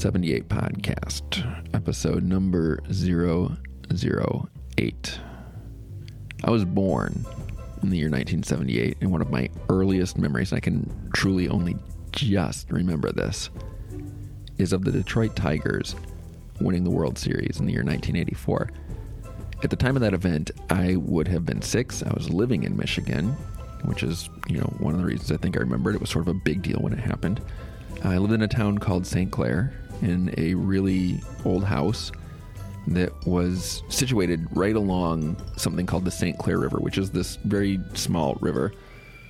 From 78 Podcast, episode number 008. I was born in the year 1978, and one of my earliest memories, and I can truly only just remember this, is of the Detroit Tigers winning the World Series in the year 1984. At the time of that event, I would have been six. I was living in Michigan, which is, you know, one of the reasons I think I remembered. It was sort of a big deal when it happened. I lived in a town called St. Clair in a really old house that was situated right along something called the St. Clair River, which is this very small river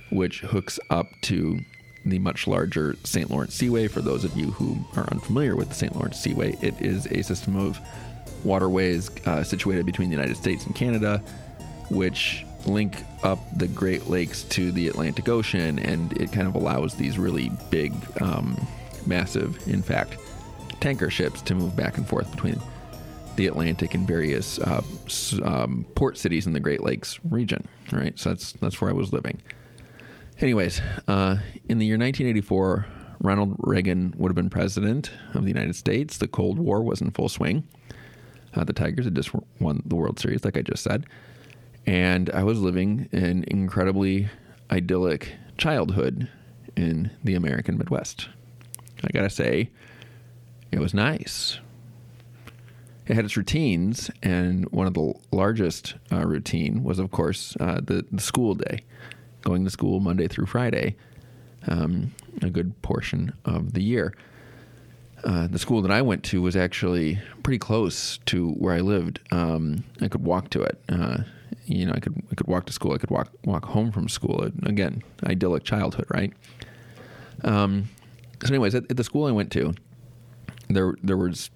which hooks up to the much larger St. Lawrence Seaway. For those of you who are unfamiliar with the St. Lawrence Seaway, it is a system of waterways uh, situated between the United States and Canada, which link up the Great Lakes to the Atlantic Ocean, and it kind of allows these really big, um, massive, in fact, tanker ships to move back and forth between the Atlantic and various uh, um, port cities in the Great Lakes region. Right, so that's that's where I was living. Anyways, uh, in the year 1984, Ronald Reagan would have been president of the United States. The Cold War was in full swing. Uh, the Tigers had just won the World Series, like I just said. And I was living an incredibly idyllic childhood in the American Midwest. I gotta say, it was nice. It had its routines, and one of the largest uh, routine was, of course, uh, the, the school day, going to school Monday through Friday, um, a good portion of the year. Uh, the school that I went to was actually pretty close to where I lived. Um, I could walk to it. Uh, you know, I could I could walk to school. I could walk walk home from school. Again, idyllic childhood, right? Um, so, anyways, at, at the school I went to, there there was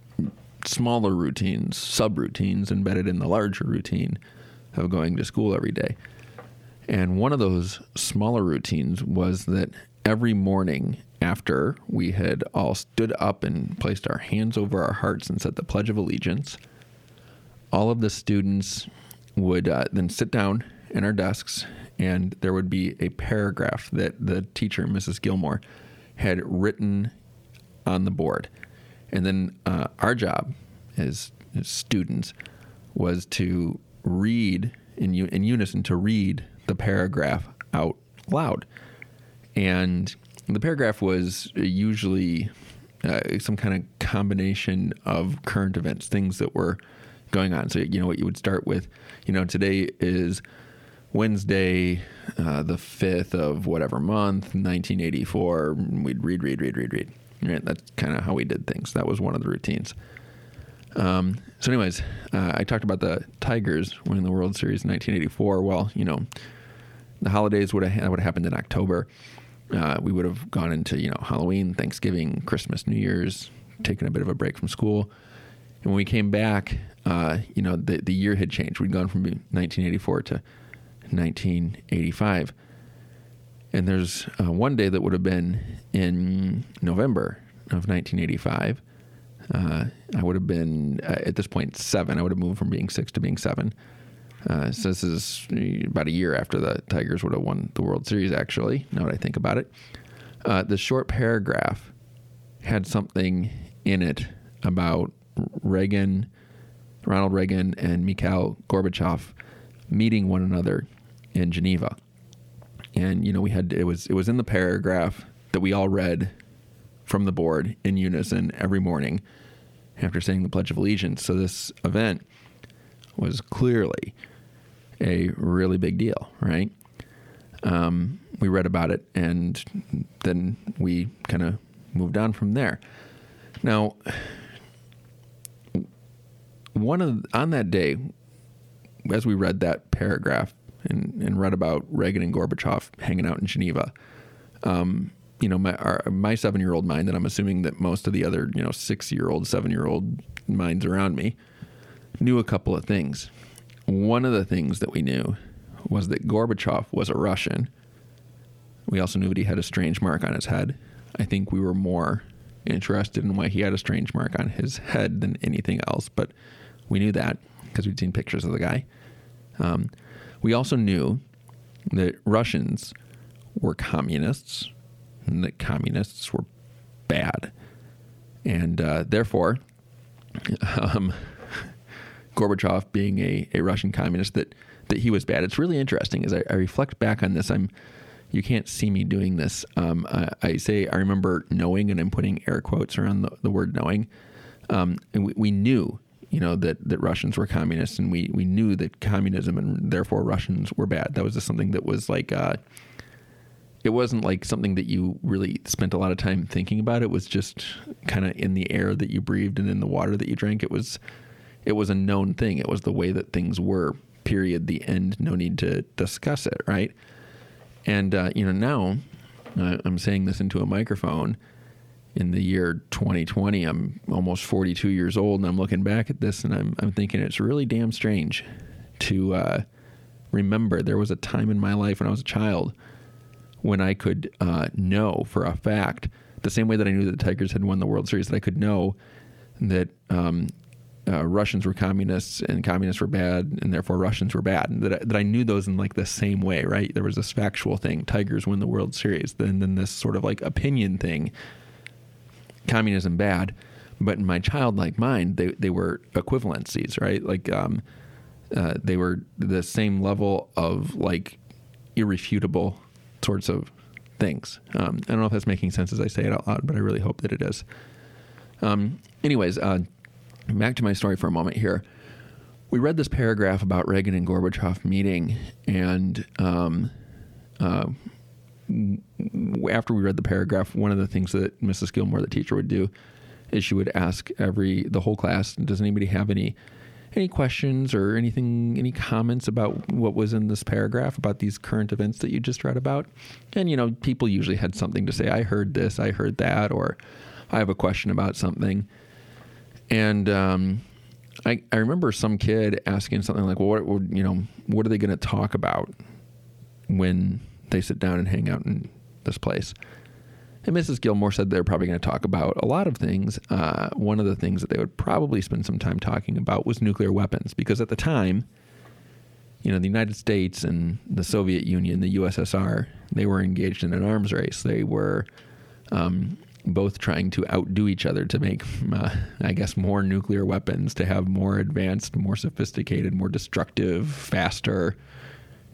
smaller routines, subroutines embedded in the larger routine of going to school every day. And one of those smaller routines was that every morning after we had all stood up and placed our hands over our hearts and said the Pledge of Allegiance, all of the students would uh, then sit down in our desks and there would be a paragraph that the teacher, Mrs. Gilmore, had written on the board. And then uh, our job as, as, students was to read in, in unison, to read the paragraph out loud. And the paragraph was usually uh, some kind of combination of current events, things that were going on. So, you know, what you would start with, you know, today is Wednesday, uh, the 5th of whatever month, 1984. We'd read, read, read, read, read. Right? That's kind of how we did things. That was one of the routines. Um, so, anyways, uh, I talked about the Tigers winning the World Series in 1984. Well, you know, the holidays would have would happened in October. Uh, we would have gone into you know Halloween, Thanksgiving, Christmas, New Year's, taken a bit of a break from school. And when we came back, uh, you know, the the year had changed. We'd gone from 1984 to 1985. And there's uh, one day that would have been in November of 1985. Uh, I would have been uh, at this point seven. I would have moved from being six to being seven. Uh, so this is about a year after the Tigers would have won the World Series. Actually, now that I think about it, uh, the short paragraph had something in it about Reagan, Ronald Reagan, and Mikhail Gorbachev meeting one another in Geneva. And you know, we had it was it was in the paragraph that we all read from the board in unison every morning after saying the Pledge of Allegiance. So this event was clearly a really big deal, right? Um, we read about it and then we kind of moved on from there. Now, one of on that day, as we read that paragraph and, and read about Reagan and Gorbachev hanging out in Geneva, um, you know, my our, my seven year old mind, and I'm assuming that most of the other you know six year old, seven year old minds around me knew a couple of things. One of the things that we knew was that Gorbachev was a Russian. We also knew that he had a strange mark on his head. I think we were more interested in why he had a strange mark on his head than anything else, but we knew that because we'd seen pictures of the guy. Um, we also knew that Russians were communists and that communists were bad. and uh, therefore, um, Gorbachev being a, a Russian communist, that that he was bad. It's really interesting as I, I reflect back on this. I'm you can't see me doing this. Um, I, I, say I remember knowing, and I'm putting air quotes around the, the word knowing. Um, and we, we, knew, you know, that, that Russians were communists, and we, we knew that communism and therefore Russians were bad. That was just something that was like, uh, it wasn't like something that you really spent a lot of time thinking about. It was just kind of in the air that you breathed and in the water that you drank. It was, it was a known thing. It was the way that things were. Period. The end. No need to discuss it. Right. And, uh, you know, now uh, I'm saying this into a microphone in the year 2020. I'm almost 42 years old, and I'm looking back at this and I'm, I'm thinking it's really damn strange to uh, remember there was a time in my life when I was a child when I could uh, know for a fact, the same way that I knew that the Tigers had won the World Series, that I could know that um, uh, Russians were communists and communists were bad, and therefore Russians were bad. And that I, that I knew those in like the same way, right? There was this factual thing: Tigers win the World Series. Then then this sort of like opinion thing: communism bad. But in my childlike mind, they they were equivalencies, right? Like um, uh, they were the same level of like irrefutable sorts of things. Um, I don't know if that's making sense as I say it out loud, but I really hope that it is. Um, anyways, uh, back to my story for a moment here. We read this paragraph about Reagan and Gorbachev meeting, and um, uh, after we read the paragraph, one of the things that Mrs. Gilmore, the teacher, would do is she would ask every the whole class, "Does anybody have any any questions or anything, any comments about what was in this paragraph about these current events that you just read about?" And you know, people usually had something to say. I heard this, I heard that, or I have a question about something. And um, I, I remember some kid asking something like, "Well, what, you know, what are they going to talk about when they sit down and hang out in this place?" And Mrs. Gilmore said they're probably going to talk about a lot of things. Uh, one of the things that they would probably spend some time talking about was nuclear weapons, because at the time, you know, the United States and the Soviet Union, the USSR, they were engaged in an arms race. They were um, both trying to outdo each other to make, uh, I guess, more nuclear weapons, to have more advanced, more sophisticated, more destructive, faster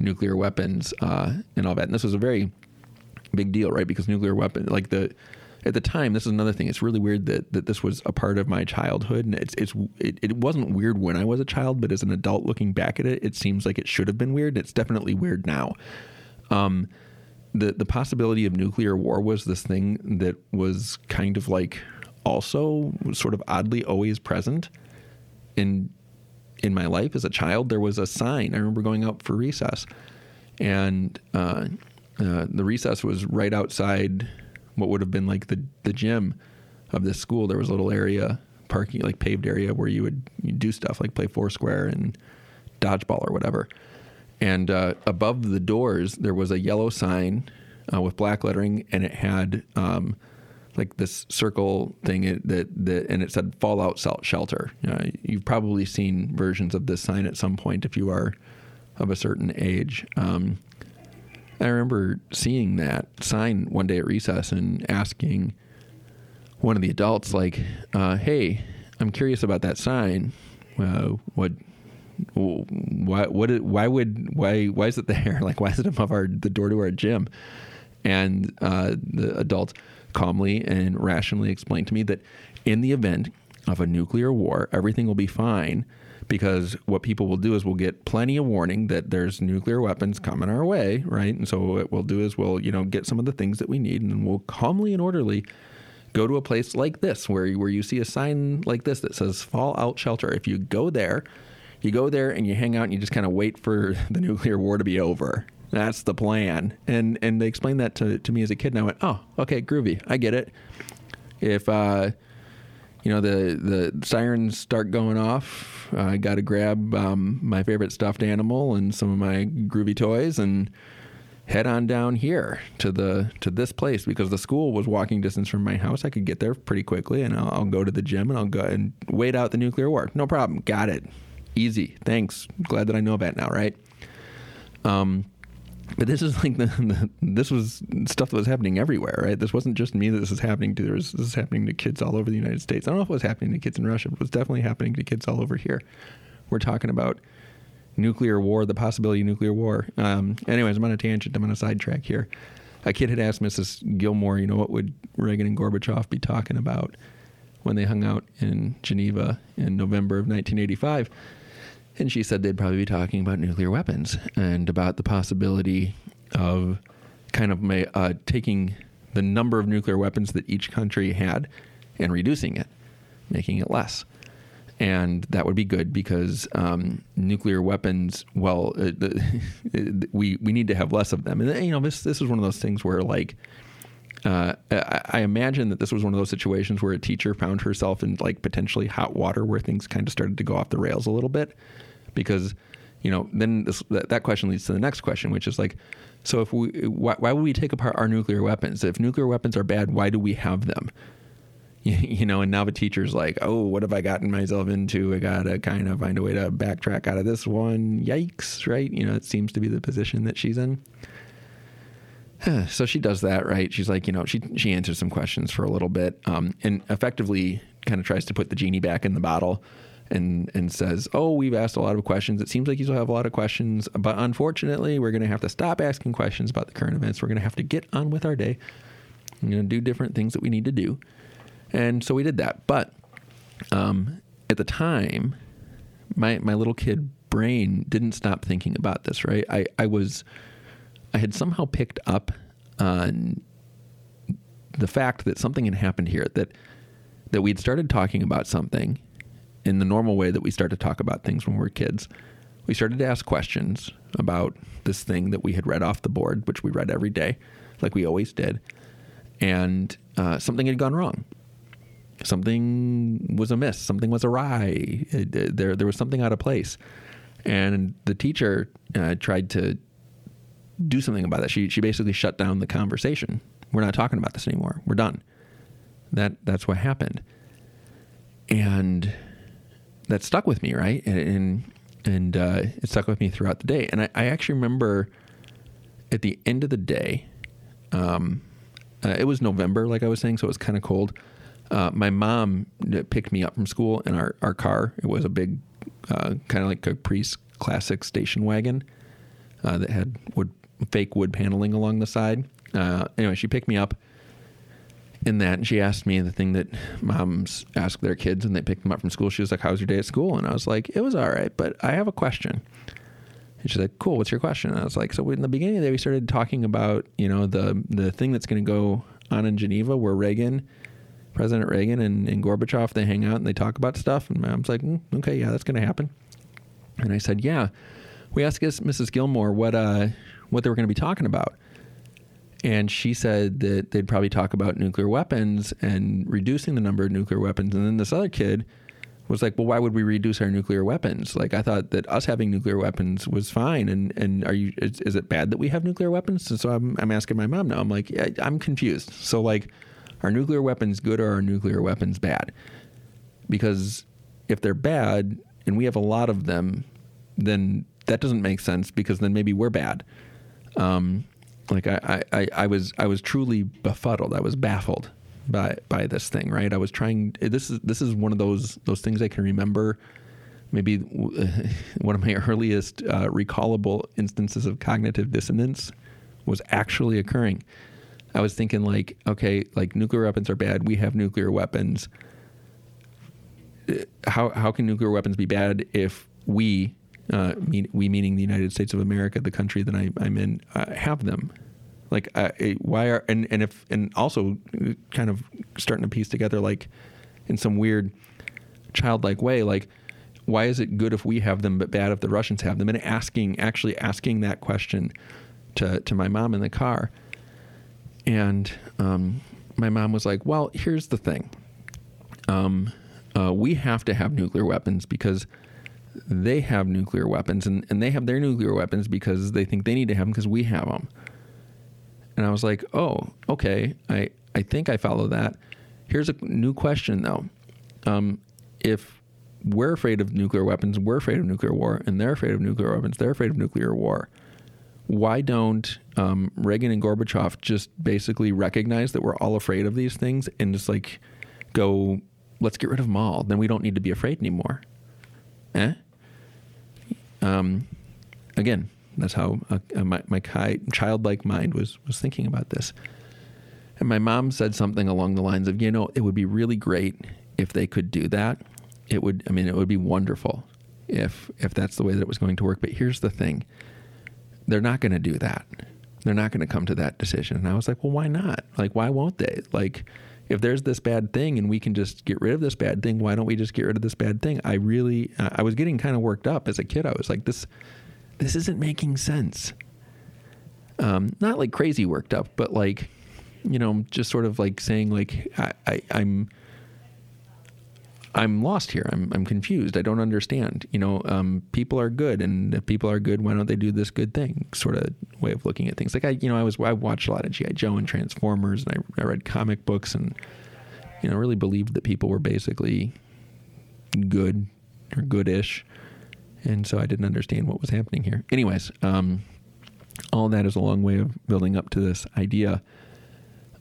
nuclear weapons, uh, and all that. And this was a very big deal, right? Because nuclear weapon, like the at the time, this is another thing. It's really weird that, that this was a part of my childhood, and it's it's it, it wasn't weird when I was a child, but as an adult looking back at it, it seems like it should have been weird. It's definitely weird now. Um, the the possibility of nuclear war was this thing that was kind of like also sort of oddly always present in in my life as a child. There was a sign. I remember going out for recess, and uh, uh, the recess was right outside what would have been like the the gym of this school. There was a little area parking like paved area where you would do stuff like play foursquare and dodgeball or whatever. And uh, above the doors, there was a yellow sign uh, with black lettering, and it had um, like this circle thing that, that, and it said "Fallout Shelter." You've probably seen versions of this sign at some point if you are of a certain age. Um, I remember seeing that sign one day at recess and asking one of the adults, like, uh, "Hey, I'm curious about that sign. Uh, what why what why would why why is it there like why is it above our the door to our gym and uh, the adult calmly and rationally explained to me that in the event of a nuclear war everything will be fine because what people will do is we'll get plenty of warning that there's nuclear weapons coming our way right and so what we'll do is we'll you know get some of the things that we need and then we'll calmly and orderly go to a place like this where where you see a sign like this that says fallout shelter if you go there you go there and you hang out and you just kind of wait for the nuclear war to be over. That's the plan. And and they explained that to, to me as a kid, and I went, oh, okay, groovy. I get it. If uh, you know the the sirens start going off, I got to grab um, my favorite stuffed animal and some of my groovy toys and head on down here to the to this place because the school was walking distance from my house. I could get there pretty quickly, and I'll, I'll go to the gym and I'll go and wait out the nuclear war. No problem. Got it easy. Thanks. Glad that I know that now, right? Um, but this is like the, the, this was stuff that was happening everywhere, right? This wasn't just me that this is happening to. This is happening to kids all over the United States. I don't know if it was happening to kids in Russia, but it was definitely happening to kids all over here. We're talking about nuclear war, the possibility of nuclear war. Um, anyways, I'm on a tangent. I'm on a sidetrack here. A kid had asked Mrs. Gilmore, you know, what would Reagan and Gorbachev be talking about when they hung out in Geneva in November of 1985? And she said they'd probably be talking about nuclear weapons and about the possibility of kind of uh, taking the number of nuclear weapons that each country had and reducing it, making it less. And that would be good because um, nuclear weapons, well, uh, we we need to have less of them. And you know, this this is one of those things where like uh, I, imagine that this was one of those situations where a teacher found herself in like potentially hot water where things kind of started to go off the rails a little bit because you know then this, that, that question leads to the next question which is like so if we why, why would we take apart our nuclear weapons? If nuclear weapons are bad why do we have them? You know and now the teacher's like oh what have i gotten myself into? I gotta kind of find a way to backtrack out of this one. Yikes right? You know it seems to be the position that she's in so she does that, right? She's like, you know, she she answers some questions for a little bit, um, and effectively kind of tries to put the genie back in the bottle, and and says, "Oh, we've asked a lot of questions. It seems like you still have a lot of questions, but unfortunately, we're going to have to stop asking questions about the current events. We're going to have to get on with our day. Going to do different things that we need to do." And so we did that. But um, at the time, my my little kid brain didn't stop thinking about this. Right? I I was I had somehow picked up on the fact that something had happened here that that we'd started talking about something in the normal way that we start to talk about things when we're kids. We started to ask questions about this thing that we had read off the board, which we read every day, like we always did, and uh, something had gone wrong. Something was amiss. Something was awry. It, there, there was something out of place, and the teacher uh, tried to do something about that. She she basically shut down the conversation. We're not talking about this anymore. We're done. That that's what happened, and that stuck with me, right? And and, uh, it stuck with me throughout the day. And I, I actually remember at the end of the day, um, uh, it was November, like I was saying, so it was kind of cold. Uh, my mom picked me up from school in our, our car. It was a big, uh, kind of like a Caprice Classic station wagon uh, that had wood fake wood paneling along the side. Uh, anyway, she picked me up in that, and she asked me the thing that moms ask their kids when they pick them up from school. She was like, "How's your day at school?" And I was like, "It was all right, but I have a question." And she's like, "Cool, what's your question?" And I was like, "So in the beginning of the day, we started talking about you know the the thing that's going to go on in Geneva, where Reagan." President Reagan and, and Gorbachev, they hang out and they talk about stuff. And mom's like, mm, okay, yeah, that's going to happen. And I said, yeah. We asked Mrs. Gilmore what uh, what they were going to be talking about. And she said that they'd probably talk about nuclear weapons and reducing the number of nuclear weapons. And then this other kid was like, "Well, why would we reduce our nuclear weapons? Like, I thought that us having nuclear weapons was fine. And and are you? Is, is it bad that we have nuclear weapons?" And so I'm I'm asking my mom now. I'm like, yeah, I'm confused. So like, are nuclear weapons good or are nuclear weapons bad? Because if they're bad and we have a lot of them, then that doesn't make sense because then maybe we're bad. Um, like I, I, I was I was truly befuddled. I was baffled by by this thing. Right. I was trying. This is this is one of those those things I can remember. Maybe one of my earliest uh, recallable instances of cognitive dissonance was actually occurring. I was thinking like, okay, like nuclear weapons are bad. We have nuclear weapons. How how can nuclear weapons be bad if we uh, mean, we meaning the United States of America, the country that I, am in, uh, have them. Like, uh, why are and and if and also kind of starting to piece together like in some weird childlike way, like why is it good if we have them but bad if the Russians have them? And asking actually asking that question to to my mom in the car, and um, my mom was like, "Well, here's the thing. Um, uh, we have to have nuclear weapons because." They have nuclear weapons and, and they have their nuclear weapons because they think they need to have them because we have them. And I was like, oh, okay. I, I think I follow that. Here's a new question though. Um, if we're afraid of nuclear weapons, we're afraid of nuclear war, and they're afraid of nuclear weapons, they're afraid of nuclear war. why don't um, Reagan and Gorbachev just basically recognize that we're all afraid of these things and just like go, let's get rid of them all. Then we don't need to be afraid anymore. Eh? Um, again, that's how uh, my, my childlike mind was was thinking about this. And my mom said something along the lines of, you know, it would be really great if they could do that. It would, I mean, it would be wonderful if if that's the way that it was going to work. But here's the thing: they're not going to do that. They're not going to come to that decision. And I was like, well, why not? Like, why won't they? Like, if there's this bad thing and we can just get rid of this bad thing, why don't we just get rid of this bad thing? I really, I was getting kind of worked up as a kid. I was like, this, this isn't making sense. Um, not like crazy worked up, but like, you know, just sort of like saying like, I, I I'm, I'm lost here. I'm I'm confused. I don't understand. You know, um, people are good, and if people are good, why don't they do this good thing? Sort of way of looking at things. Like I, you know, I was I watched a lot of GI Joe and Transformers, and I, I read comic books, and you know, really believed that people were basically good or goodish, and so I didn't understand what was happening here. Anyways, um, all that is a long way of building up to this idea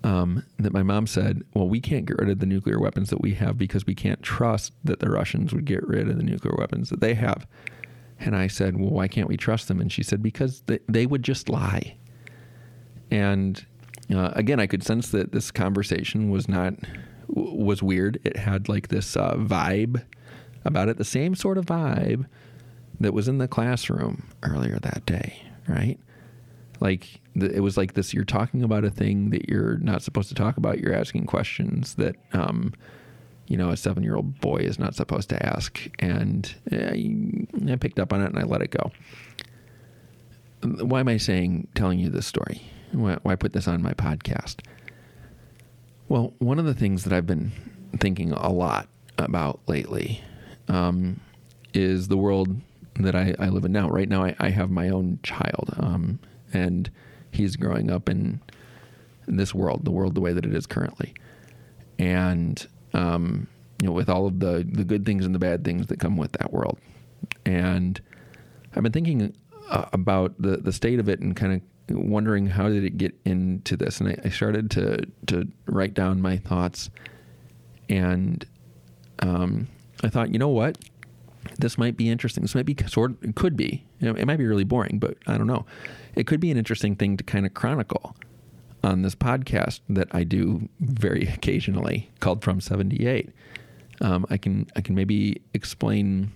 um, that my mom said, well, we can't get rid of the nuclear weapons that we have because we can't trust that the Russians would get rid of the nuclear weapons that they have. And I said, well, why can't we trust them? And she said, because they, they would just lie. And uh, again, I could sense that this conversation was not was weird. It had like this uh, vibe about it, the same sort of vibe that was in the classroom earlier that day, right? Like it was like this: you're talking about a thing that you're not supposed to talk about. You're asking questions that, um, you know, a seven-year-old boy is not supposed to ask. And I picked up on it and I let it go. Why am I saying telling you this story? Why, why put this on my podcast? Well, one of the things that I've been thinking a lot about lately um, is the world that I, I, live in now. Right now, I, I have my own child. Um, and he's growing up in, this world, the world the way that it is currently, and um, you know, with all of the the good things and the bad things that come with that world, and I've been thinking uh, about the the state of it and kind of wondering how did it get into this, and I, I started to to write down my thoughts, and um, I thought, you know what, this might be interesting. This might be sort it could be. You know, it might be really boring, but I don't know. It could be an interesting thing to kind of chronicle on this podcast that I do very occasionally called From 78. Um, I can I can maybe explain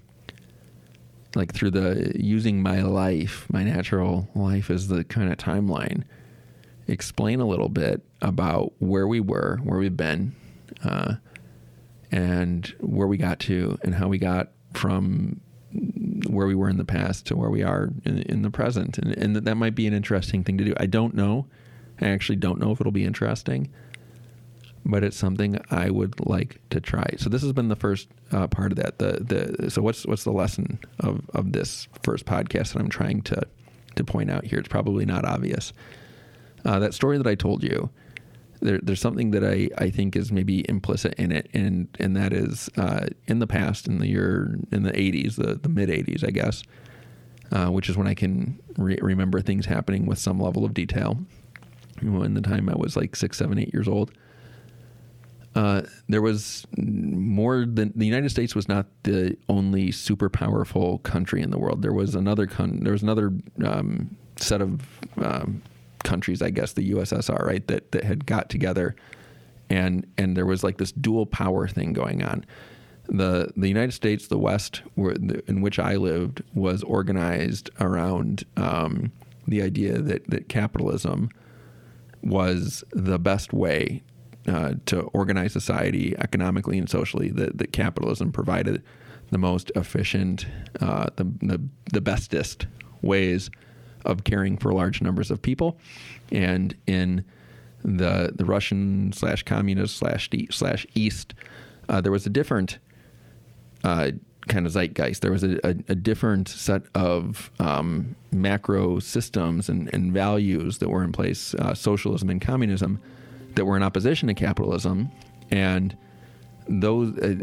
like through the using my life, my natural life as the kind of timeline, explain a little bit about where we were, where we've been, uh, and where we got to, and how we got from where we were in the past to where we are in, in the present. And, and that, that might be an interesting thing to do. I don't know. I actually don't know if it'll be interesting, but it's something I would like to try. So this has been the first uh, part of that. The the so what's what's the lesson of of this first podcast that I'm trying to to point out here? It's probably not obvious. Uh, that story that I told you there, there's something that I, I think is maybe implicit in it, and and that is uh, in the past, in the year in the 80s, the, the mid 80s, I guess, uh, which is when I can re- remember things happening with some level of detail. In the time I was like six, seven, eight years old, uh, there was more than the United States was not the only super powerful country in the world. There was another con- there was another um, set of um, countries, I guess, the USSR, right, that that had got together, and and there was like this dual power thing going on. The the United States, the West, where, in which I lived, was organized around um, the idea that that capitalism was the best way uh, to organize society economically and socially. That that capitalism provided the most efficient, uh, the, the the bestest ways of caring for large numbers of people. And in the the Russian slash communist slash slash East, uh, there was a different uh, kind of zeitgeist. There was a, a, a different set of um, macro systems and, and, values that were in place, uh, socialism and communism, that were in opposition to capitalism. And those, uh,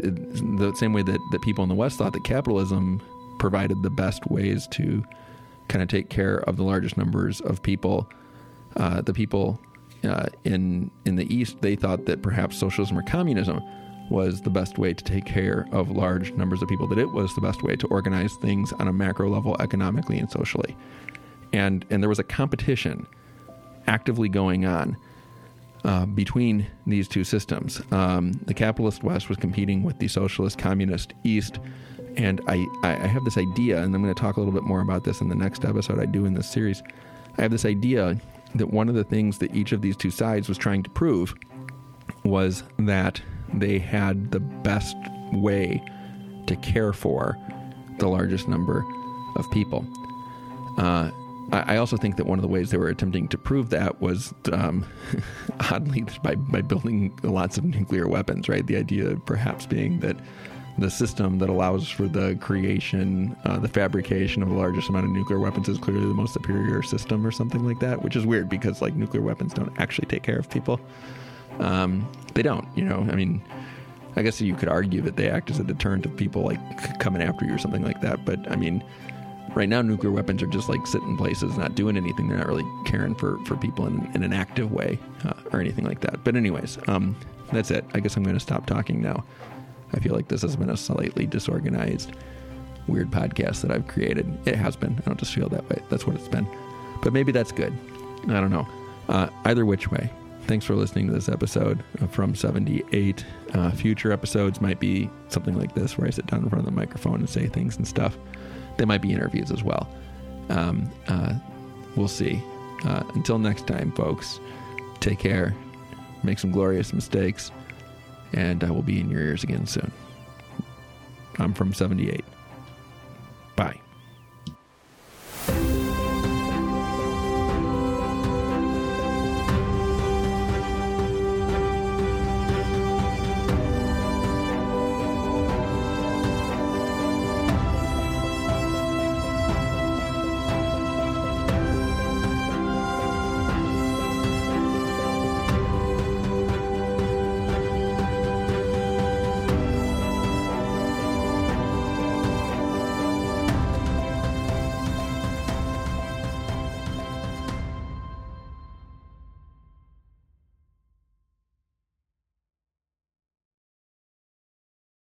the same way that, that people in the West thought that capitalism provided the best ways to kind of take care of the largest numbers of people. Uh, the people uh, in in the East, they thought that perhaps socialism or communism was the best way to take care of large numbers of people. That it was the best way to organize things on a macro level, economically and socially. And and there was a competition actively going on uh, between these two systems. Um, the capitalist West was competing with the socialist communist East. And I, I have this idea, and I'm going to talk a little bit more about this in the next episode I do in this series. I have this idea that one of the things that each of these two sides was trying to prove was that they had the best way to care for the largest number of people. Uh, I also think that one of the ways they were attempting to prove that was, um, oddly, by, by building lots of nuclear weapons, right? The idea perhaps being that the system that allows for the creation, uh, the fabrication of the largest amount of nuclear weapons is clearly the most superior system or something like that, which is weird because, like, nuclear weapons don't actually take care of people. Um, they don't, you know, I mean, I guess you could argue that they act as a deterrent of people, like, coming after you or something like that, but I mean, right now nuclear weapons are just like sitting in places not doing anything. They're not really caring for for people in, in an active way uh, or anything like that. But anyways um, that's it. I guess i'm going to stop talking now i feel like this has been a slightly disorganized weird podcast that i've created. It has been. I don't just feel that way. That's what it's been. But maybe that's good. I don't know. Uh, either which way. Thanks for listening to this episode from 78 uh, future episodes might be something like this where i sit down in front of the microphone and say things and stuff. They might be interviews as well. Um, uh, we'll see. Uh, until next time, folks, take care, make some glorious mistakes, and I will be in your ears again soon. I'm from 78.